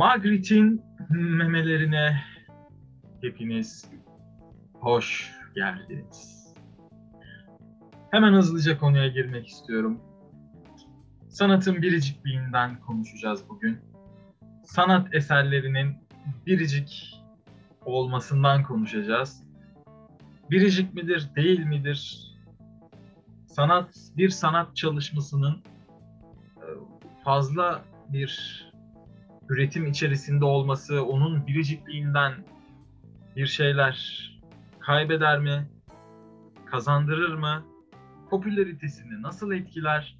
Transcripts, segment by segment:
Magritte'in memelerine hepiniz hoş geldiniz. Hemen hızlıca konuya girmek istiyorum. Sanatın biricikliğinden konuşacağız bugün. Sanat eserlerinin biricik olmasından konuşacağız. Biricik midir, değil midir? Sanat bir sanat çalışmasının e, fazla bir üretim içerisinde olması onun biricikliğinden bir şeyler kaybeder mi? Kazandırır mı? Popülaritesini nasıl etkiler?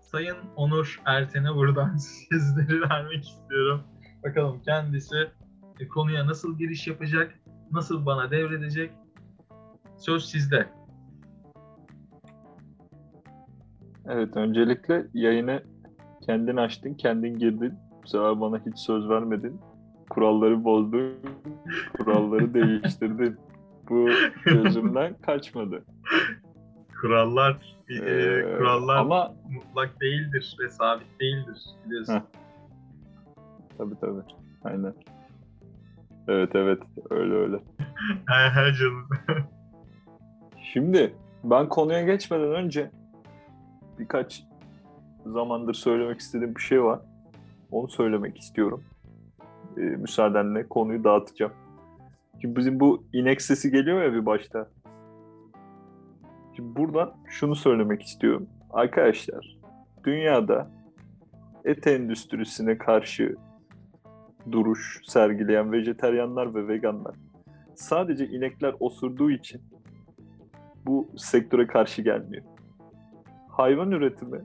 Sayın Onur Erten'e buradan sizleri vermek istiyorum. Bakalım kendisi e, konuya nasıl giriş yapacak? Nasıl bana devredecek? Söz sizde. Evet, öncelikle yayını kendin açtın, kendin girdin. Bu sefer bana hiç söz vermedin. Kuralları bozdun, kuralları değiştirdin. Bu gözümden kaçmadı. Kurallar e, Ee, kurallar Ama mutlak değildir ve sabit değildir biliyorsun. Heh. tabii tabii. Aynen. Evet evet öyle öyle. He canım. Şimdi ben konuya geçmeden önce birkaç zamandır söylemek istediğim bir şey var. Onu söylemek istiyorum. Ee, müsaadenle konuyu dağıtacağım. Şimdi bizim bu inek sesi geliyor ya bir başta. Şimdi buradan şunu söylemek istiyorum. Arkadaşlar, dünyada et endüstrisine karşı duruş sergileyen vejeteryanlar ve veganlar sadece inekler osurduğu için bu sektöre karşı gelmiyor. Hayvan üretimi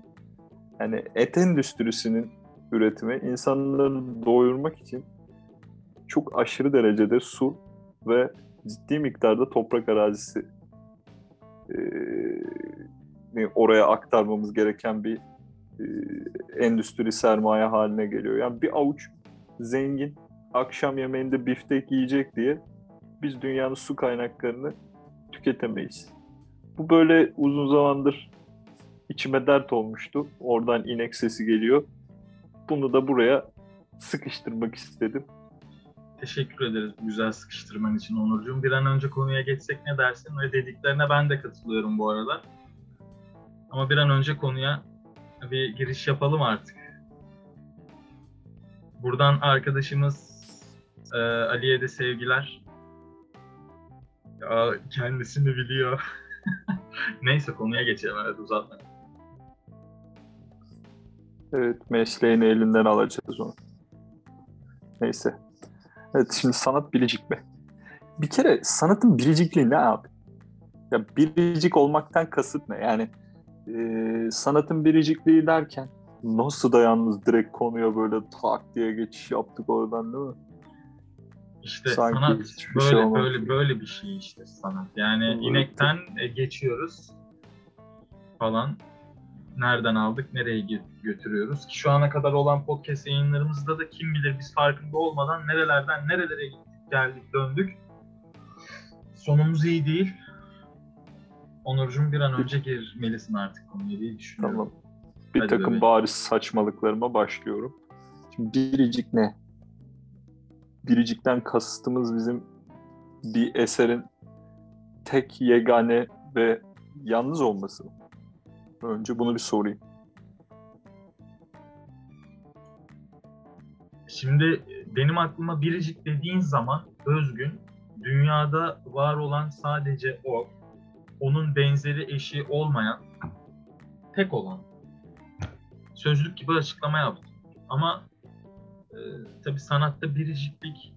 yani et endüstrisinin üretimi insanları doyurmak için çok aşırı derecede su ve ciddi miktarda toprak arazisi e, oraya aktarmamız gereken bir e, endüstri sermaye haline geliyor. Yani bir avuç zengin akşam yemeğinde biftek yiyecek diye biz dünyanın su kaynaklarını tüketemeyiz. Bu böyle uzun zamandır içime dert olmuştu. Oradan inek sesi geliyor. Bunu da buraya sıkıştırmak istedim. Teşekkür ederiz güzel sıkıştırman için Onurcuğum. Bir an önce konuya geçsek ne dersin? Ve dediklerine ben de katılıyorum bu arada. Ama bir an önce konuya bir giriş yapalım artık. Buradan arkadaşımız e, Ali'ye de sevgiler. Ya, kendisini biliyor. Neyse konuya geçelim evet uzatma. Evet mesleğini elinden alacağız onu. Neyse. Evet şimdi sanat biricik mi? Bir kere sanatın biricikliği ne abi? Ya biricik olmaktan kasıt ne? Yani e, sanatın biricikliği derken nasıl da yalnız direkt konuya böyle tak diye geçiş yaptık oradan değil mi? İşte Sanki sanat böyle şey böyle böyle bir şey işte sanat. Yani Evet. inekten e, geçiyoruz falan. Nereden aldık, nereye gö- götürüyoruz ki şu ana kadar olan podcast yayınlarımızda da kim bilir biz farkında olmadan nerelerden nerelere gittik, geldik, döndük. Sonumuz iyi değil. Onurcuğum bir an önce girmelisin artık konuya diye düşünüyorum. Tamam. Bir Hadi takım bebeğim. bariz saçmalıklarıma başlıyorum. Şimdi biricik ne? Biricikten kastımız bizim bir eserin tek yegane ve yalnız olması mı? Önce bunu bir sorayım. Şimdi benim aklıma biricik dediğin zaman özgün, dünyada var olan sadece o, onun benzeri eşi olmayan, tek olan. Sözlük gibi açıklama yaptım. Ama e, tabii sanatta biriciklik,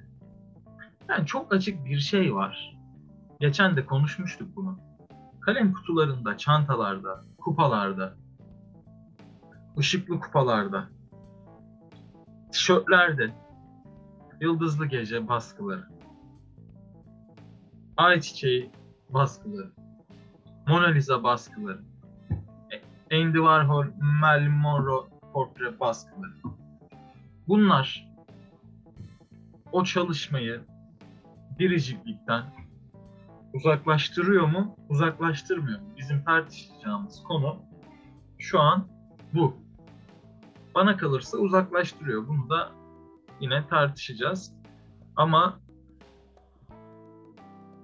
yani çok açık bir şey var. Geçen de konuşmuştuk bunu. Kalem kutularında, çantalarda, kupalarda, ışıklı kupalarda, tişörtlerde, yıldızlı gece baskıları, ay çiçeği baskıları, Mona Lisa baskıları, E- Andy Warhol, Marilyn Monroe portre baskıları. Bunlar o çalışmayı biriciklikten uzaklaştırıyor mu, uzaklaştırmıyor? Bizim tartışacağımız konu şu an bu. Bana kalırsa uzaklaştırıyor. Bunu da yine tartışacağız. Ama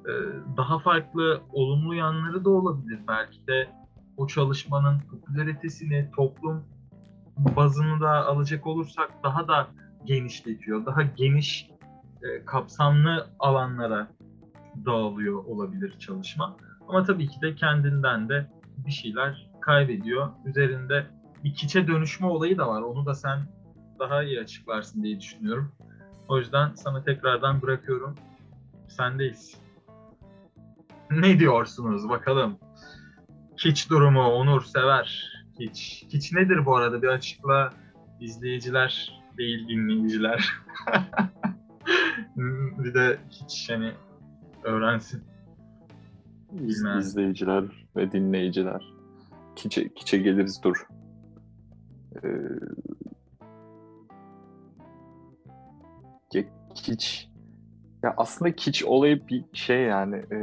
e, daha farklı olumlu yanları da olabilir. Belki de o çalışmanın popülaritesini toplum bazını da alacak olursak daha da genişletiyor. Daha geniş e, kapsamlı alanlara dağılıyor olabilir çalışma. Ama tabii ki de kendinden de bir şeyler kaybediyor. Üzerinde bir kiçe dönüşme olayı da var. Onu da sen daha iyi açıklarsın diye düşünüyorum. O yüzden sana tekrardan bırakıyorum. Sendeyiz. Ne diyorsunuz bakalım? Kiç durumu Onur sever. Kiç. Kiç nedir bu arada bir açıkla izleyiciler değil dinleyiciler. bir de hiç hani öğrensin. Bilmem. izleyiciler ve dinleyiciler. Kiçe, kiçe geliriz dur. Ee, kiç ya aslında kiç olayı bir şey yani e,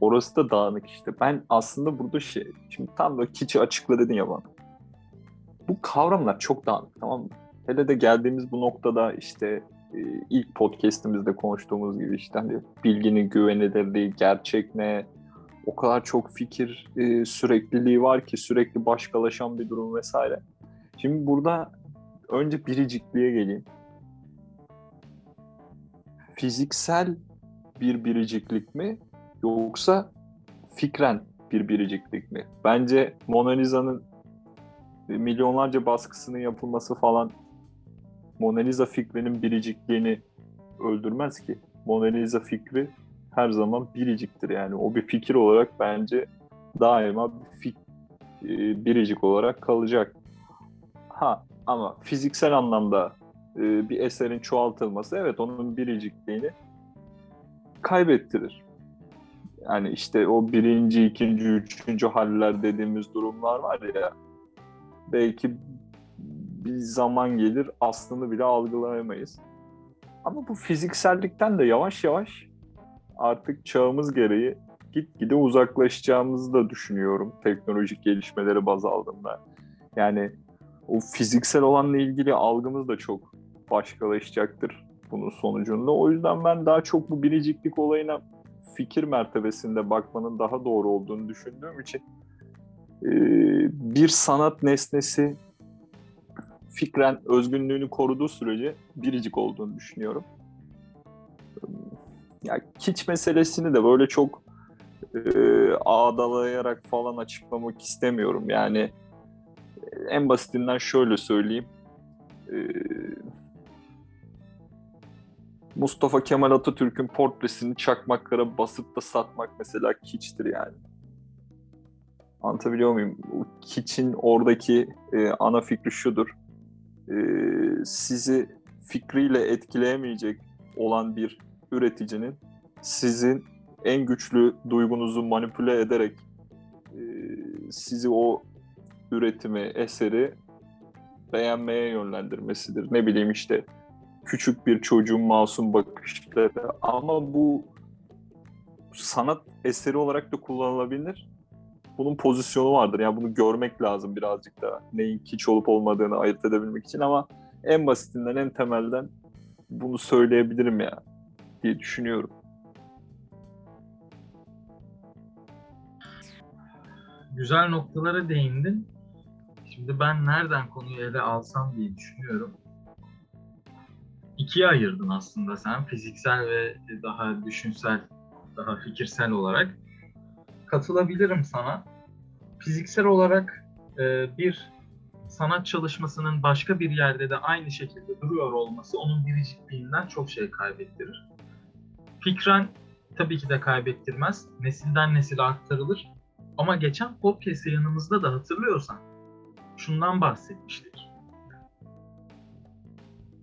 orası da dağınık işte. Ben aslında burada şey şimdi tam da kiçi açıkla dedin ya bana. Bu kavramlar çok dağınık tamam mı? Hele de geldiğimiz bu noktada işte ilk podcast'imizde konuştuğumuz gibi işte hani bilginin güvenilirliği, gerçek ne, o kadar çok fikir e, sürekliliği var ki sürekli başkalaşan bir durum vesaire. Şimdi burada önce biricikliğe geleyim. Fiziksel bir biriciklik mi yoksa fikren bir biriciklik mi? Bence Mona Lisa'nın milyonlarca baskısının yapılması falan Mona Lisa fikrinin biricikliğini öldürmez ki. Mona Lisa fikri her zaman biriciktir yani. O bir fikir olarak bence daima bir fik, e, biricik olarak kalacak. Ha ama fiziksel anlamda e, bir eserin çoğaltılması evet onun biricikliğini kaybettirir. Yani işte o birinci, ikinci, üçüncü haller dediğimiz durumlar var ya belki bir zaman gelir aslını bile algılayamayız. Ama bu fiziksellikten de yavaş yavaş artık çağımız gereği gitgide uzaklaşacağımızı da düşünüyorum teknolojik gelişmeleri baz aldığımda. Yani o fiziksel olanla ilgili algımız da çok başkalaşacaktır bunun sonucunda. O yüzden ben daha çok bu biriciklik olayına fikir mertebesinde bakmanın daha doğru olduğunu düşündüğüm için bir sanat nesnesi fikren özgünlüğünü koruduğu sürece biricik olduğunu düşünüyorum. Ya kiç meselesini de böyle çok e, ağdalayarak falan açıklamak istemiyorum. Yani en basitinden şöyle söyleyeyim. E, Mustafa Kemal Atatürk'ün portresini çakmaklara basıp da satmak mesela kiçtir yani. Anlatabiliyor muyum? Kiç'in oradaki e, ana fikri şudur. E, sizi fikriyle etkileyemeyecek olan bir üreticinin sizin en güçlü duygunuzu manipüle ederek e, sizi o üretimi, eseri beğenmeye yönlendirmesidir. Ne bileyim işte küçük bir çocuğun masum bakışları ama bu sanat eseri olarak da kullanılabilir. Bunun pozisyonu vardır. Yani bunu görmek lazım birazcık da neyin kiç olup olmadığını ayırt edebilmek için ama en basitinden en temelden bunu söyleyebilirim ya diye düşünüyorum. Güzel noktalara değindin. Şimdi ben nereden konuyu ele alsam diye düşünüyorum. İkiye ayırdın aslında sen fiziksel ve daha düşünsel, daha fikirsel olarak. Katılabilirim sana. Fiziksel olarak e, bir sanat çalışmasının başka bir yerde de aynı şekilde duruyor olması onun biricikliğinden çok şey kaybettirir. Fikren tabii ki de kaybettirmez. Nesilden nesile aktarılır. Ama geçen podcast yayınımızda da hatırlıyorsan şundan bahsetmiştik.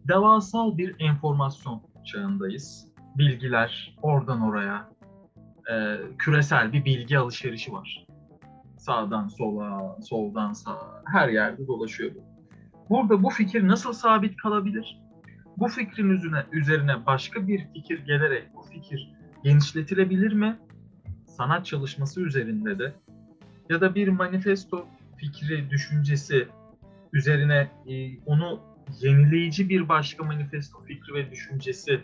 Devasal bir enformasyon çağındayız. Bilgiler oradan oraya e, küresel bir bilgi alışverişi var. Sağdan sola, soldan sağa her yerde dolaşıyor bu. Burada bu fikir nasıl sabit kalabilir? Bu fikrin üzerine, üzerine başka bir fikir gelerek bu fikir genişletilebilir mi? Sanat çalışması üzerinde de ya da bir manifesto fikri, düşüncesi üzerine e, onu yenileyici bir başka manifesto fikri ve düşüncesi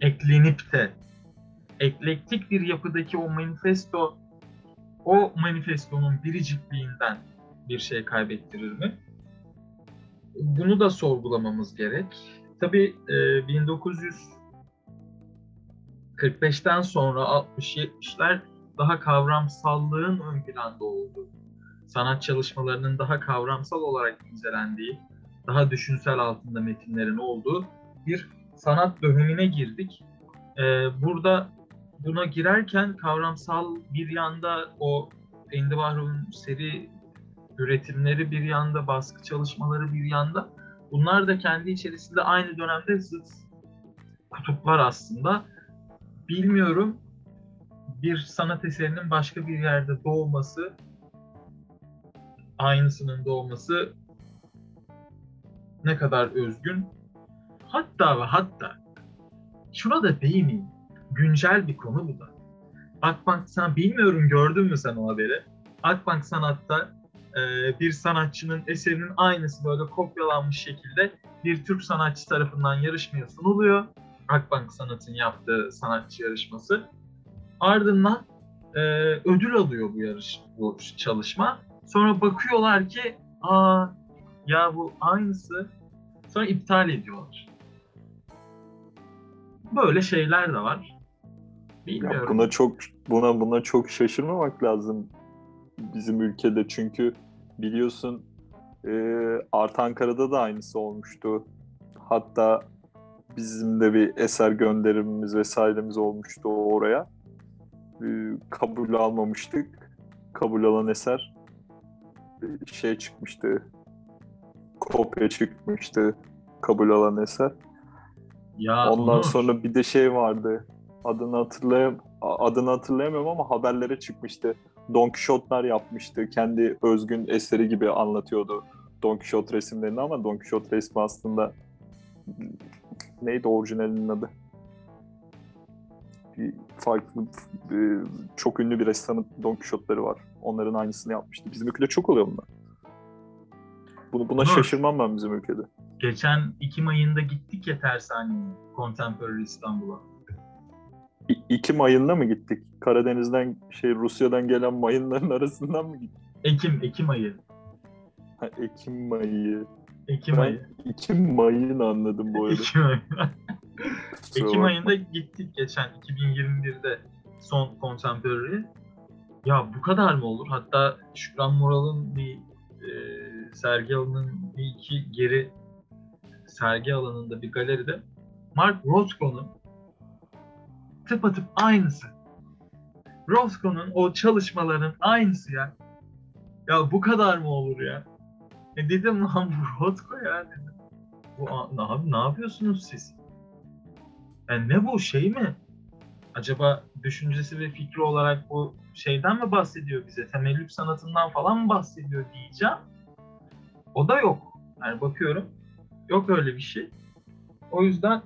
eklenip de eklektik bir yapıdaki o manifesto o manifestonun biricikliğinden bir şey kaybettirir mi? Bunu da sorgulamamız gerek. Tabii e, 1945'ten sonra 60-70'ler daha kavramsallığın ön planda olduğu, sanat çalışmalarının daha kavramsal olarak incelendiği, daha düşünsel altında metinlerin olduğu bir sanat dönemine girdik. Ee, burada buna girerken kavramsal bir yanda o Endi Bahro'nun seri üretimleri bir yanda, baskı çalışmaları bir yanda. Bunlar da kendi içerisinde aynı dönemde zıt kutuplar aslında. Bilmiyorum bir sanat eserinin başka bir yerde doğması, aynısının doğması ne kadar özgün. Hatta ve hatta şuna da değineyim. Güncel bir konu bu da. Akbank sen bilmiyorum gördün mü sen o haberi? Akbank Sanat'ta e, bir sanatçının eserinin aynısı böyle kopyalanmış şekilde bir Türk sanatçı tarafından yarışmaya sunuluyor. Akbank Sanat'ın yaptığı sanatçı yarışması. Ardından e, ödül alıyor bu yarış bu çalışma. Sonra bakıyorlar ki aa ya bu aynısı. Sonra iptal ediyorlar. Böyle şeyler de var. Bilmiyorum. Ya buna çok buna buna çok şaşırmamak lazım bizim ülkede çünkü biliyorsun e, Art Ankara'da da aynısı olmuştu. Hatta bizim de bir eser gönderimimiz vesairemiz olmuştu oraya. E, kabul almamıştık. Kabul alan eser e, şey çıkmıştı. Kopya çıkmıştı kabul alan eser. Ya Ondan Onur, sonra bir de şey vardı. Adını hatırlayam adını hatırlayamıyorum ama haberlere çıkmıştı. Don Quixote'lar yapmıştı. Kendi özgün eseri gibi anlatıyordu Don Quixote resimlerini ama Don Quixote resmi aslında neydi orijinalinin adı? Bir farklı bir- çok ünlü bir ressamın Don Quixote'ları var. Onların aynısını yapmıştı. Bizim ülkede çok oluyor bunlar. Bunu, buna Onur. şaşırmam ben bizim ülkede. geçen Ekim ayında gittik ya tersaneye Contemporary İstanbul'a. İ- İki mayınla mı gittik? Karadeniz'den şey Rusya'dan gelen mayınların arasından mı gittik? Ekim, Ekim ayı. Ha, Ekim mayı. Ekim Ben ayı. iki mayın anladım bu arada. Ekim ayı. Ekim ayında gittik geçen 2021'de son Contemporary. Ya bu kadar mı olur? Hatta Şükran Moral'ın bir e, sergi alanının bir iki geri sergi alanında bir galeride Mark Rothko'nun tıpatıp aynısı. Rothko'nun o çalışmaların aynısı ya. Ya bu kadar mı olur ya? E dedim lan bu Rothko ya dedim. Bu, abi ne yapıyorsunuz siz? Yani ne bu şey mi? Acaba düşüncesi ve fikri olarak bu şeyden mi bahsediyor bize? Temellük sanatından falan mı bahsediyor diyeceğim. O da yok. Yani bakıyorum. Yok öyle bir şey. O yüzden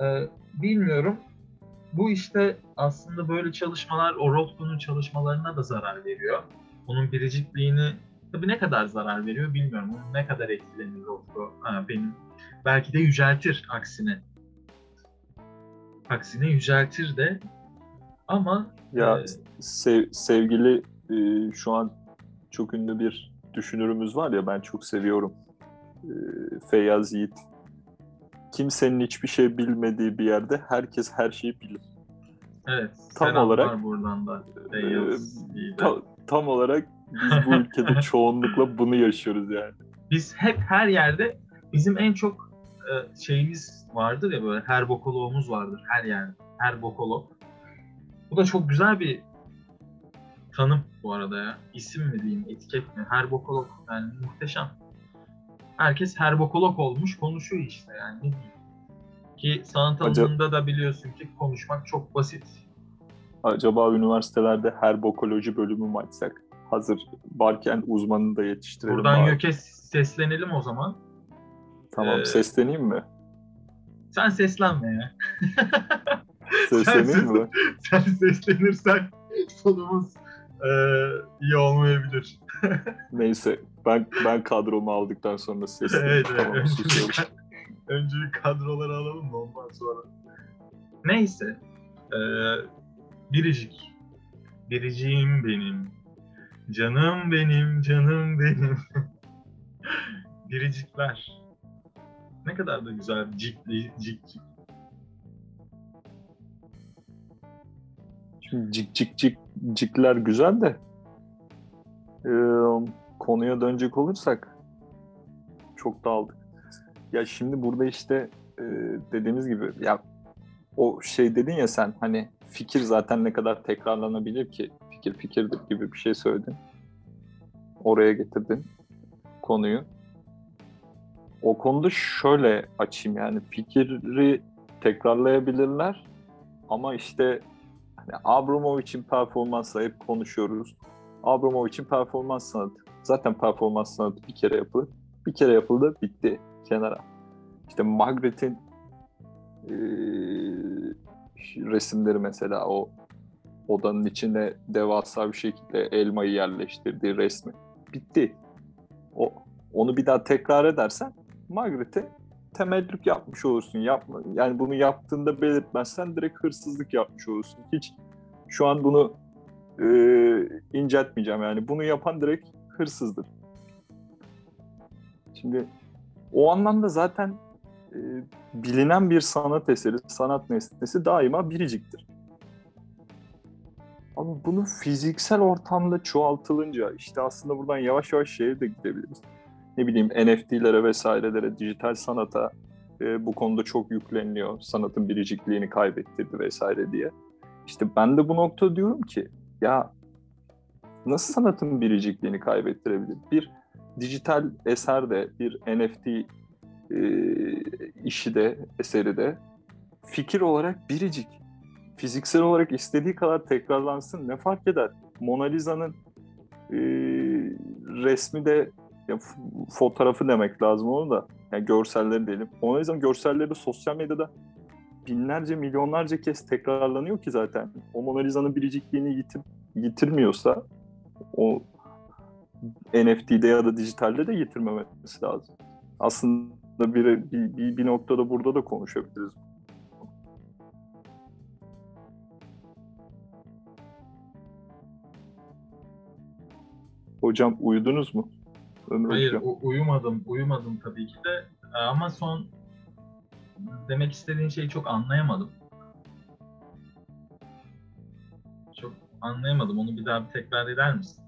e, bilmiyorum. Bu işte aslında böyle çalışmalar o Rothko'nun çalışmalarına da zarar veriyor. Onun biricikliğini tabii ne kadar zarar veriyor bilmiyorum. Onun ne kadar etkilenir ha, benim. Belki de yüceltir aksine aksine yüceltir de ama Ya e, sev- sevgili e, şu an çok ünlü bir düşünürümüz var ya ben çok seviyorum. E, Feyyaz Yiğit. Kimsenin hiçbir şey bilmediği bir yerde herkes her şeyi bilir. evet tam olarak, buradan da e. Ta- tam olarak biz bu ülkede çoğunlukla bunu yaşıyoruz yani. Biz hep her yerde bizim en çok e, şeyimiz vardır ya böyle her bokoloğumuz vardır her yerde. Her bokolog. Bu da çok güzel bir tanım bu arada ya. İsim mi diyeyim, etiket mi? Her bokolog yani muhteşem. Herkes her bokolog olmuş konuşuyor işte yani. Ki sanat alanında da biliyorsun ki konuşmak çok basit. Acaba üniversitelerde her bokoloji bölümü mü açsak? Hazır varken uzmanını da yetiştirelim. Buradan bari. Gök'e seslenelim o zaman. Tamam Ee, sesleneyim mi? Sen seslenme ya. Sesleneyim mi? Sen seslenirsen sonumuz eee, iyi olmayabilir. Neyse Ben ben kadromu aldıktan sonra sesli. evet, evet. Tamam, susuyorum. Önce, önce kadroları alalım da ondan sonra. Neyse. Ee, biricik. Biriciğim benim. Canım benim, canım benim. Biricikler. Ne kadar da güzel cikli, cik cik. Şimdi cik cik cik cikler güzel de ee, konuya dönecek olursak çok dağıldık. Ya şimdi burada işte e, dediğimiz gibi ya o şey dedin ya sen hani fikir zaten ne kadar tekrarlanabilir ki fikir fikirdir gibi bir şey söyledin. Oraya getirdin konuyu. O konuda şöyle açayım yani fikri tekrarlayabilirler ama işte hani Abramovich'in performansla hep konuşuyoruz. Abramovich'in performans sanatı. Zaten performans sanatı bir kere yapılır. Bir kere yapıldı, bitti kenara. İşte Magritte'in e, resimleri mesela o odanın içine devasa bir şekilde elmayı yerleştirdiği resmi. Bitti. O onu bir daha tekrar edersen Magritte temellük yapmış olursun. Yapma. Yani bunu yaptığında belirtmezsen direkt hırsızlık yapmış olursun. Hiç şu an bunu e, inceltmeyeceğim yani. Bunu yapan direkt hırsızdır. Şimdi o anlamda zaten e, bilinen bir sanat eseri, sanat nesnesi daima biriciktir. Ama bunu fiziksel ortamda çoğaltılınca işte aslında buradan yavaş yavaş şeye de gidebiliriz. Ne bileyim NFT'lere vesairelere, dijital sanata e, bu konuda çok yükleniliyor. Sanatın biricikliğini kaybettirdi vesaire diye. İşte ben de bu nokta diyorum ki ya nasıl sanatın biricikliğini kaybettirebilir? Bir dijital eser de, bir NFT e, işi de, eseri de fikir olarak biricik. Fiziksel olarak istediği kadar tekrarlansın ne fark eder? Mona Lisa'nın e, resmi de ya, fotoğrafı demek lazım onu da. Yani görselleri diyelim. Mona Lisa'nın görselleri de sosyal medyada binlerce, milyonlarca kez tekrarlanıyor ki zaten. O Mona Lisa'nın biricikliğini yitir, yitirmiyorsa o NFT'de ya da dijitalde de yitirmemesi lazım. Aslında bir, bir, bir, bir noktada burada da konuşabiliriz. Hocam uyudunuz mu? Ömür Hayır hocam. u- uyumadım. Uyumadım tabii ki de. Ama son demek istediğin şeyi çok anlayamadım. Anlayamadım. Onu bir daha bir tekrar eder misin?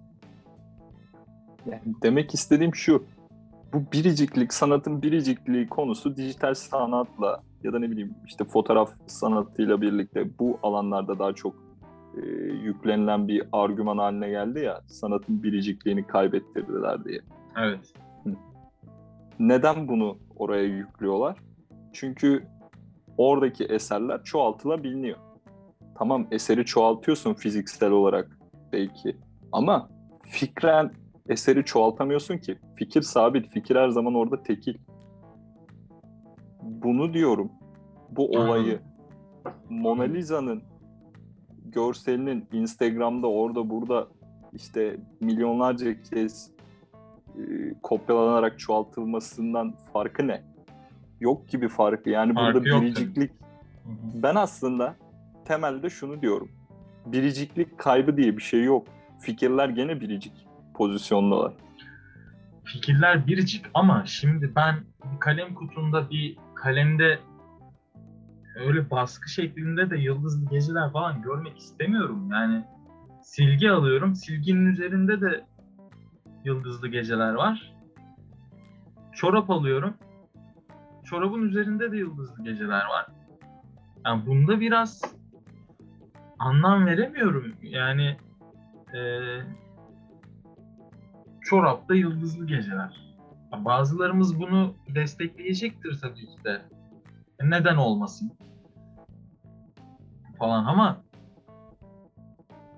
Yani demek istediğim şu. Bu biriciklik, sanatın biricikliği konusu dijital sanatla ya da ne bileyim işte fotoğraf sanatıyla birlikte bu alanlarda daha çok e, yüklenilen bir argüman haline geldi ya sanatın biricikliğini kaybettirdiler diye. Evet. Neden bunu oraya yüklüyorlar? Çünkü oradaki eserler çoğaltılabiliyor. Tamam eseri çoğaltıyorsun fiziksel olarak belki ama fikren eseri çoğaltamıyorsun ki. Fikir sabit, fikir her zaman orada tekil. Bunu diyorum. Bu olayı Mona Lisa'nın görselinin Instagram'da orada burada işte milyonlarca kez e, kopyalanarak çoğaltılmasından farkı ne? Yok gibi farkı. Yani Farkı burada yok biriciklik hı. ben aslında temelde şunu diyorum. Biriciklik kaybı diye bir şey yok. Fikirler gene biricik pozisyondalar. Fikirler biricik ama şimdi ben kalem kutunda bir kalemde öyle baskı şeklinde de yıldızlı geceler falan görmek istemiyorum. Yani silgi alıyorum. Silginin üzerinde de yıldızlı geceler var. Çorap alıyorum. Çorabın üzerinde de yıldızlı geceler var. Yani bunda biraz anlam veremiyorum. Yani eee çorapta yıldızlı geceler. Bazılarımız bunu destekleyecektir tabii ki de. E Neden olmasın? Falan ama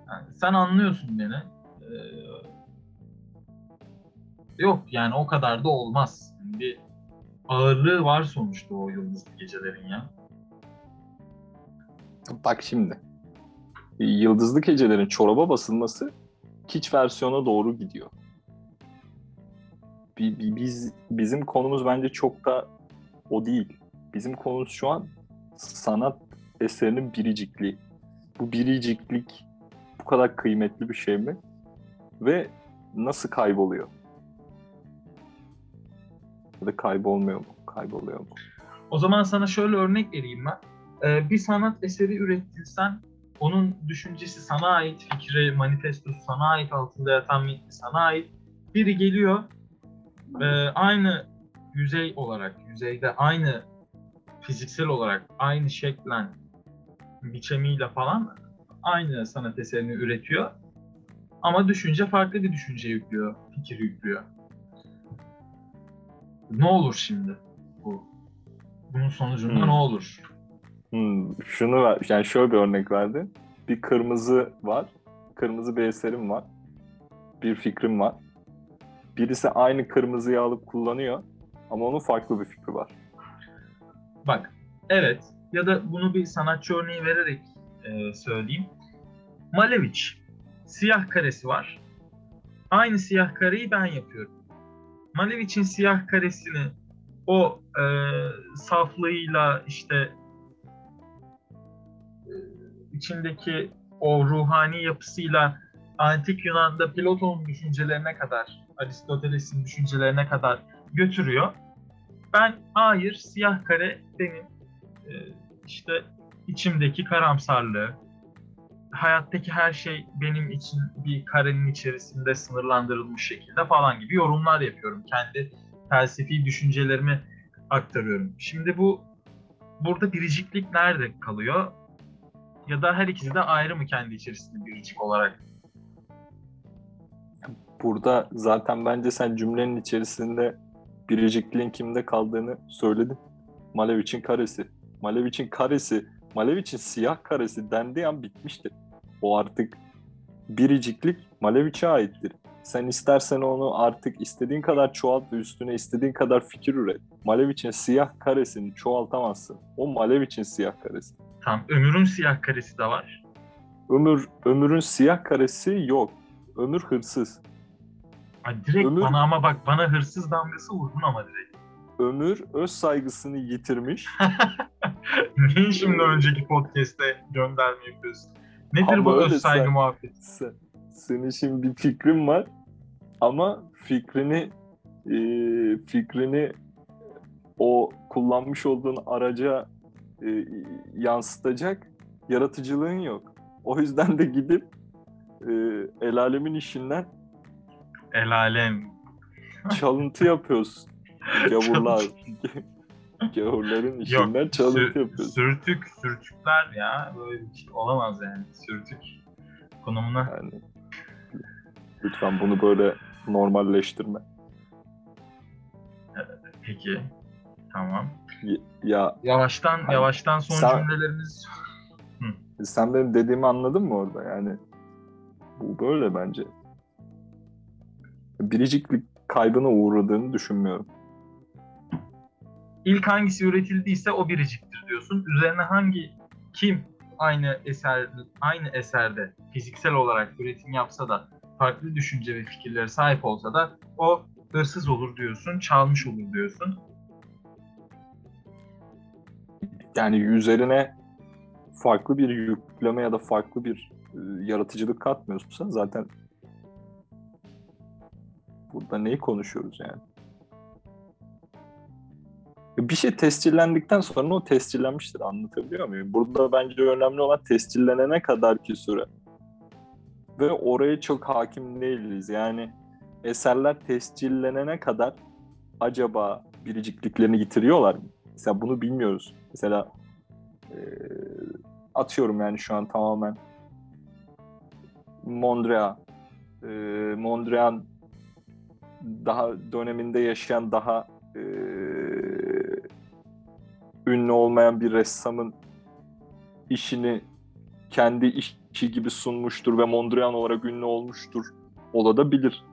yani sen anlıyorsun beni. Ee, yok yani o kadar da olmaz. Bir ağırlığı var sonuçta o yıldızlı gecelerin ya. Bak şimdi. Yıldızlı Gecelerin çoraba basılması kiç versiyona doğru gidiyor. bi- bi- biz bizim konumuz bence çok da o değil. Bizim konumuz şu an sanat eserinin biricikliği. Bu biriciklik bu kadar kıymetli bir şey mi? Ve nasıl kayboluyor? Ya da kaybolmuyor mu? Kayboluyor mu? O zaman sana şöyle örnek vereyim ben. Ee, bir sanat eseri ürettirsen onun düşüncesi sana ait, fikri, manifestosu sana ait, altında yatan metni sana ait. Biri geliyor e, aynı yüzey olarak, yüzeyde aynı fiziksel olarak aynı şeklen, biçemiyle falan aynı sanat eserini üretiyor. Ama düşünce farklı bir düşünce yüklüyor, fikir yüklüyor. Ne olur şimdi bu? Bunun sonucunda Hmm. ne olur? Hmm, şunu ver, yani şöyle bir örnek verdi. Bir kırmızı var. Kırmızı bir eserim var. Bir fikrim var. Birisi aynı kırmızıyı alıp kullanıyor ama onun farklı bir fikri var. Bak, evet ya da bunu bir sanatçı örneği vererek e, söyleyeyim. Malevich, siyah karesi var. Aynı siyah kareyi ben yapıyorum. Malevich'in siyah karesini o e, saflığıyla işte içindeki o ruhani yapısıyla antik Yunan'da Platon'un düşüncelerine kadar, Aristoteles'in düşüncelerine kadar götürüyor. Ben hayır siyah kare benim e, işte içimdeki karamsarlığı, hayattaki her şey benim için bir karenin içerisinde sınırlandırılmış şekilde falan gibi yorumlar yapıyorum. Kendi felsefi düşüncelerimi aktarıyorum. Şimdi bu burada biriciklik nerede kalıyor? Ya da her ikisi de ayrı mı kendi içerisinde biricik olarak? Burada zaten bence sen cümlenin içerisinde biricikliğin kimde kaldığını söyledin. Malevich'in karesi. Malevich'in karesi, Malevich'in siyah karesi dendiği an bitmiştir. O artık biriciklik Malevich'e aittir. Sen istersen onu artık istediğin kadar çoğalt ve üstüne istediğin kadar fikir üret. Malevich'in siyah karesini çoğaltamazsın. O Malevich'in siyah karesi. Tam ömrün siyah karesi de var. Ömür, ömürün siyah karesi yok. Ömür hırsız. Ay direkt Ömür- bana ama bak bana hırsız damgası vurdun ama direkt. Ömür öz saygısını yitirmiş. Niye şimdi önceki podcast'te gönderme yapıyorsun? Nedir Ama bu öyle öz saygı sen- muhabbeti? Sen, senin şimdi bir fikrin var ama fikrini e, fikrini o kullanmış olduğun araca e, yansıtacak yaratıcılığın yok. O yüzden de gidip e, el alemin işinden El alem. çalıntı yapıyorsun. Gavurlar. Gavurların işinden çalıntı Sür- yapıyorsun. sürtük, sürtükler ya. Böyle bir şey olamaz yani. Sürtük konumuna. Yani lütfen bunu böyle normalleştirme. Peki. Tamam. Ya Yavaştan Hani yavaştan son sen- cümlelerimiz sen benim dediğimi anladın mı orada? Yani bu böyle bence. Biriciklik kaybına uğradığını düşünmüyorum. ilk hangisi üretildiyse o biriciktir diyorsun. Üzerine hangi kim aynı eser aynı eserde fiziksel olarak üretim yapsa da farklı düşünce ve fikirlere sahip olsa da o hırsız olur diyorsun, çalmış olur diyorsun. Yani üzerine farklı bir yükleme ya da farklı bir e, yaratıcılık katmıyorsan zaten burada neyi konuşuyoruz yani? Bir şey tescillendikten sonra o tescillenmiştir anlatabiliyor muyum? Burada bence önemli olan tescillenene kadar ki süre. Ve oraya çok hakim değiliz. Yani eserler tescillenene kadar acaba biricikliklerini yitiriyorlar mı? Mesela bunu bilmiyoruz. Mesela e, atıyorum yani şu an tamamen Mondrian e, Mondrian daha döneminde yaşayan daha e, ünlü olmayan bir ressamın işini kendi işi gibi sunmuştur ve Mondrian olarak ünlü olmuştur. Olabilir.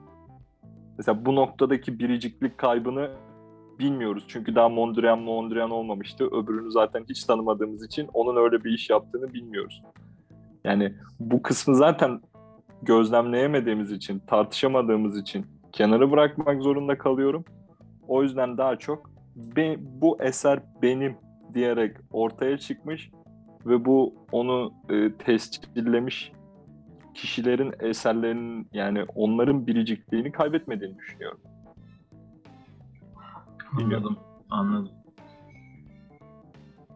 Mesela bu noktadaki biriciklik kaybını bilmiyoruz. Çünkü daha Mondrian Mondrian olmamıştı. Öbürünü zaten hiç tanımadığımız için onun öyle bir iş yaptığını bilmiyoruz. Yani bu kısmı zaten gözlemleyemediğimiz için, tartışamadığımız için kenara bırakmak zorunda kalıyorum. O yüzden daha çok be, bu eser benim diyerek ortaya çıkmış ve bu onu e, tescillemiş kişilerin eserlerinin yani onların biricikliğini kaybetmediğini düşünüyorum. Anladım, anladım.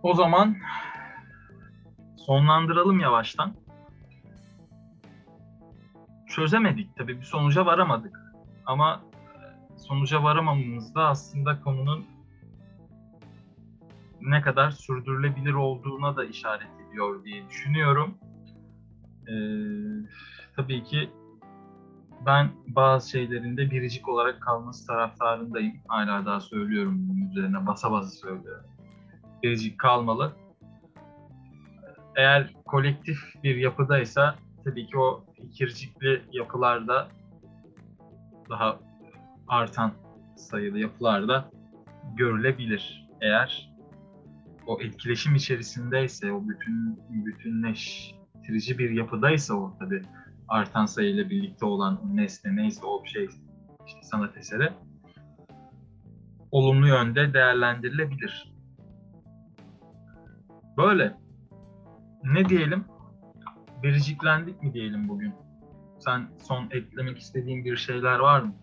O zaman sonlandıralım yavaştan. Çözemedik tabii bir sonuca varamadık. Ama e, sonuca varamamamız da aslında konunun ne kadar sürdürülebilir olduğuna da işaret ediyor diye düşünüyorum. Ee, tabii ki ben bazı şeylerinde biricik olarak kalması taraftarındayım. Hala daha söylüyorum bunun üzerine basa basa söylüyorum. Biricik kalmalı. Eğer kolektif bir yapıdaysa tabii ki o fikircikli yapılarda daha artan sayılı yapılarda görülebilir. Eğer o etkileşim içerisindeyse, o bütün bütünleştirici bir yapıdaysa o tabii artan sayıyla birlikte olan nesne neyse o şey işte sanat eseri olumlu yönde değerlendirilebilir. Böyle. Ne diyelim? Biriciklendik mi diyelim bugün? Sen son eklemek istediğin bir şeyler var mı?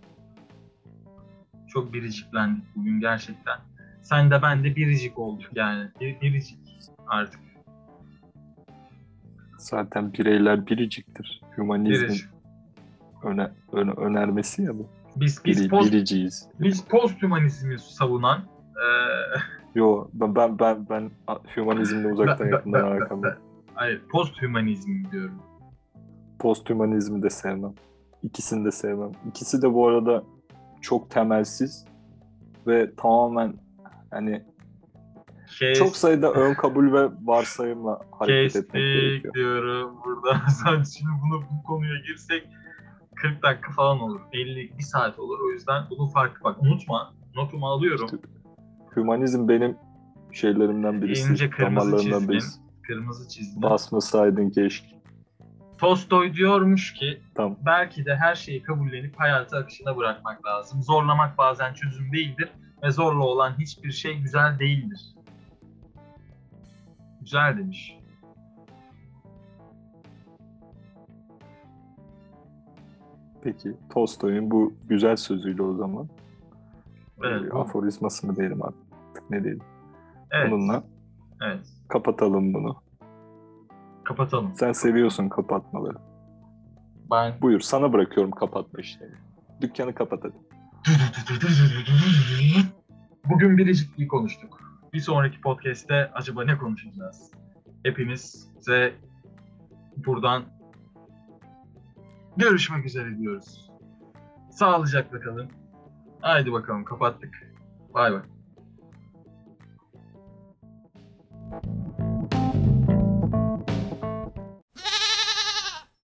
Çok biriciklendik bugün gerçekten. Sen de ben de biricik olduk yani. Bir, biricik artık. Zaten bireyler biriciktir. Hümanizmin öne, öne, önermesi ya bu. Biz, biz, Biri, post, biriciyiz. biz posthümanizmi savunan eee Yo ben ben ben, ben hümanizmle uzaktan Ben- yakından ben- alakam yok. hayır posthümanizm diyorum. Posthümanizmi de sevmem. İkisini de sevmem. İkisi de bu arada çok temelsiz ve tamamen hani Kes, çok sayıda ön kabul ve varsayımla hareket etmek kestik gerekiyor. diyorum burada. Sen şimdi bunu bu konuya girsek 40 dakika falan olur. 50 bir saat olur. O yüzden bunu farklı bak unutma. Notumu alıyorum. Hümanizm benim şeylerimden birisi, İnce kırmızı çizgin. birisi. Kırmızı çizgi. Basmasaydın keşke. Tolstoy diyormuş ki Tamam. belki de her şeyi kabullenip hayatı akışına bırakmak lazım. Zorlamak bazen çözüm değildir ve zorla olan hiçbir şey güzel değildir. Güzel demiş. Peki Tolstoy'un bu güzel sözüyle o zaman Evet, e, aforizması mı diyelim artık ne diyelim. Evet. Bununla Evet. kapatalım bunu. Kapatalım. Sen seviyorsun kapatmaları. Ben Buyur sana bırakıyorum kapatma işlerini. Dükkanı kapat hadi. Bugün biricikliği konuştuk. Bir sonraki podcast'te acaba ne konuşacağız? Hepimize buradan görüşmek üzere diyoruz. Sağlıcakla kalın. Haydi bakalım kapattık. Bay bay.